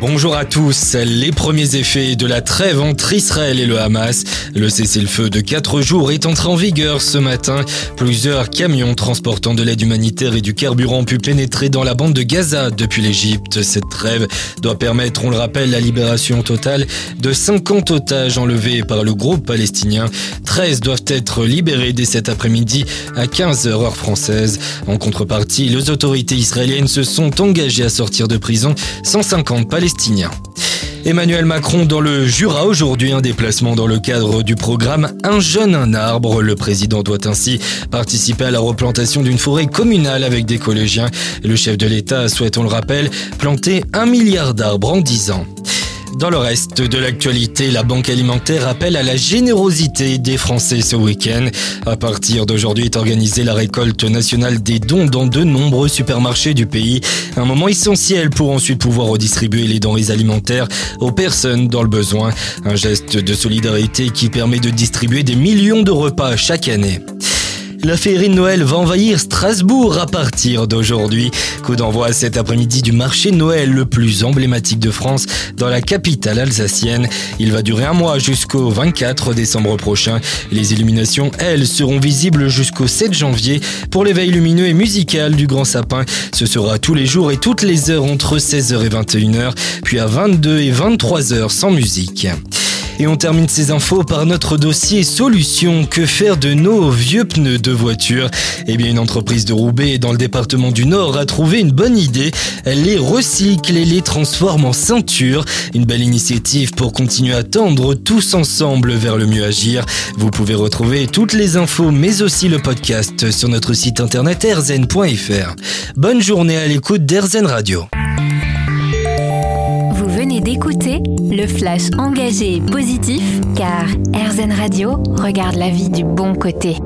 Bonjour à tous. Les premiers effets de la trêve entre Israël et le Hamas. Le cessez-le-feu de 4 jours est entré en vigueur ce matin. Plusieurs camions transportant de l'aide humanitaire et du carburant ont pu pénétrer dans la bande de Gaza depuis l'Égypte. Cette trêve doit permettre, on le rappelle, la libération totale de 50 otages enlevés par le groupe palestinien. 13 doivent être libérés dès cet après-midi à 15h heure française. En contrepartie, les autorités israéliennes se sont engagées à sortir de prison 150 Palestiniens Emmanuel Macron dans le Jura aujourd'hui, un déplacement dans le cadre du programme Un jeune, un arbre. Le président doit ainsi participer à la replantation d'une forêt communale avec des collégiens. Le chef de l'État souhaite, on le rappelle, planter un milliard d'arbres en 10 ans. Dans le reste de l'actualité, la Banque alimentaire appelle à la générosité des Français ce week-end. À partir d'aujourd'hui est organisée la récolte nationale des dons dans de nombreux supermarchés du pays. Un moment essentiel pour ensuite pouvoir redistribuer les denrées alimentaires aux personnes dans le besoin. Un geste de solidarité qui permet de distribuer des millions de repas chaque année. La féerie de Noël va envahir Strasbourg à partir d'aujourd'hui. Coup d'envoi cet après-midi du marché Noël le plus emblématique de France dans la capitale alsacienne. Il va durer un mois jusqu'au 24 décembre prochain. Les illuminations, elles, seront visibles jusqu'au 7 janvier. Pour l'éveil lumineux et musical du Grand Sapin, ce sera tous les jours et toutes les heures entre 16h et 21h, puis à 22 et 23h sans musique. Et on termine ces infos par notre dossier solution. Que faire de nos vieux pneus de voiture? Eh bien, une entreprise de Roubaix dans le département du Nord a trouvé une bonne idée. Elle les recycle et les transforme en ceinture. Une belle initiative pour continuer à tendre tous ensemble vers le mieux agir. Vous pouvez retrouver toutes les infos mais aussi le podcast sur notre site internet erzen.fr. Bonne journée à l'écoute d'Erzen Radio. D'écouter le flash engagé et positif car RZN Radio regarde la vie du bon côté.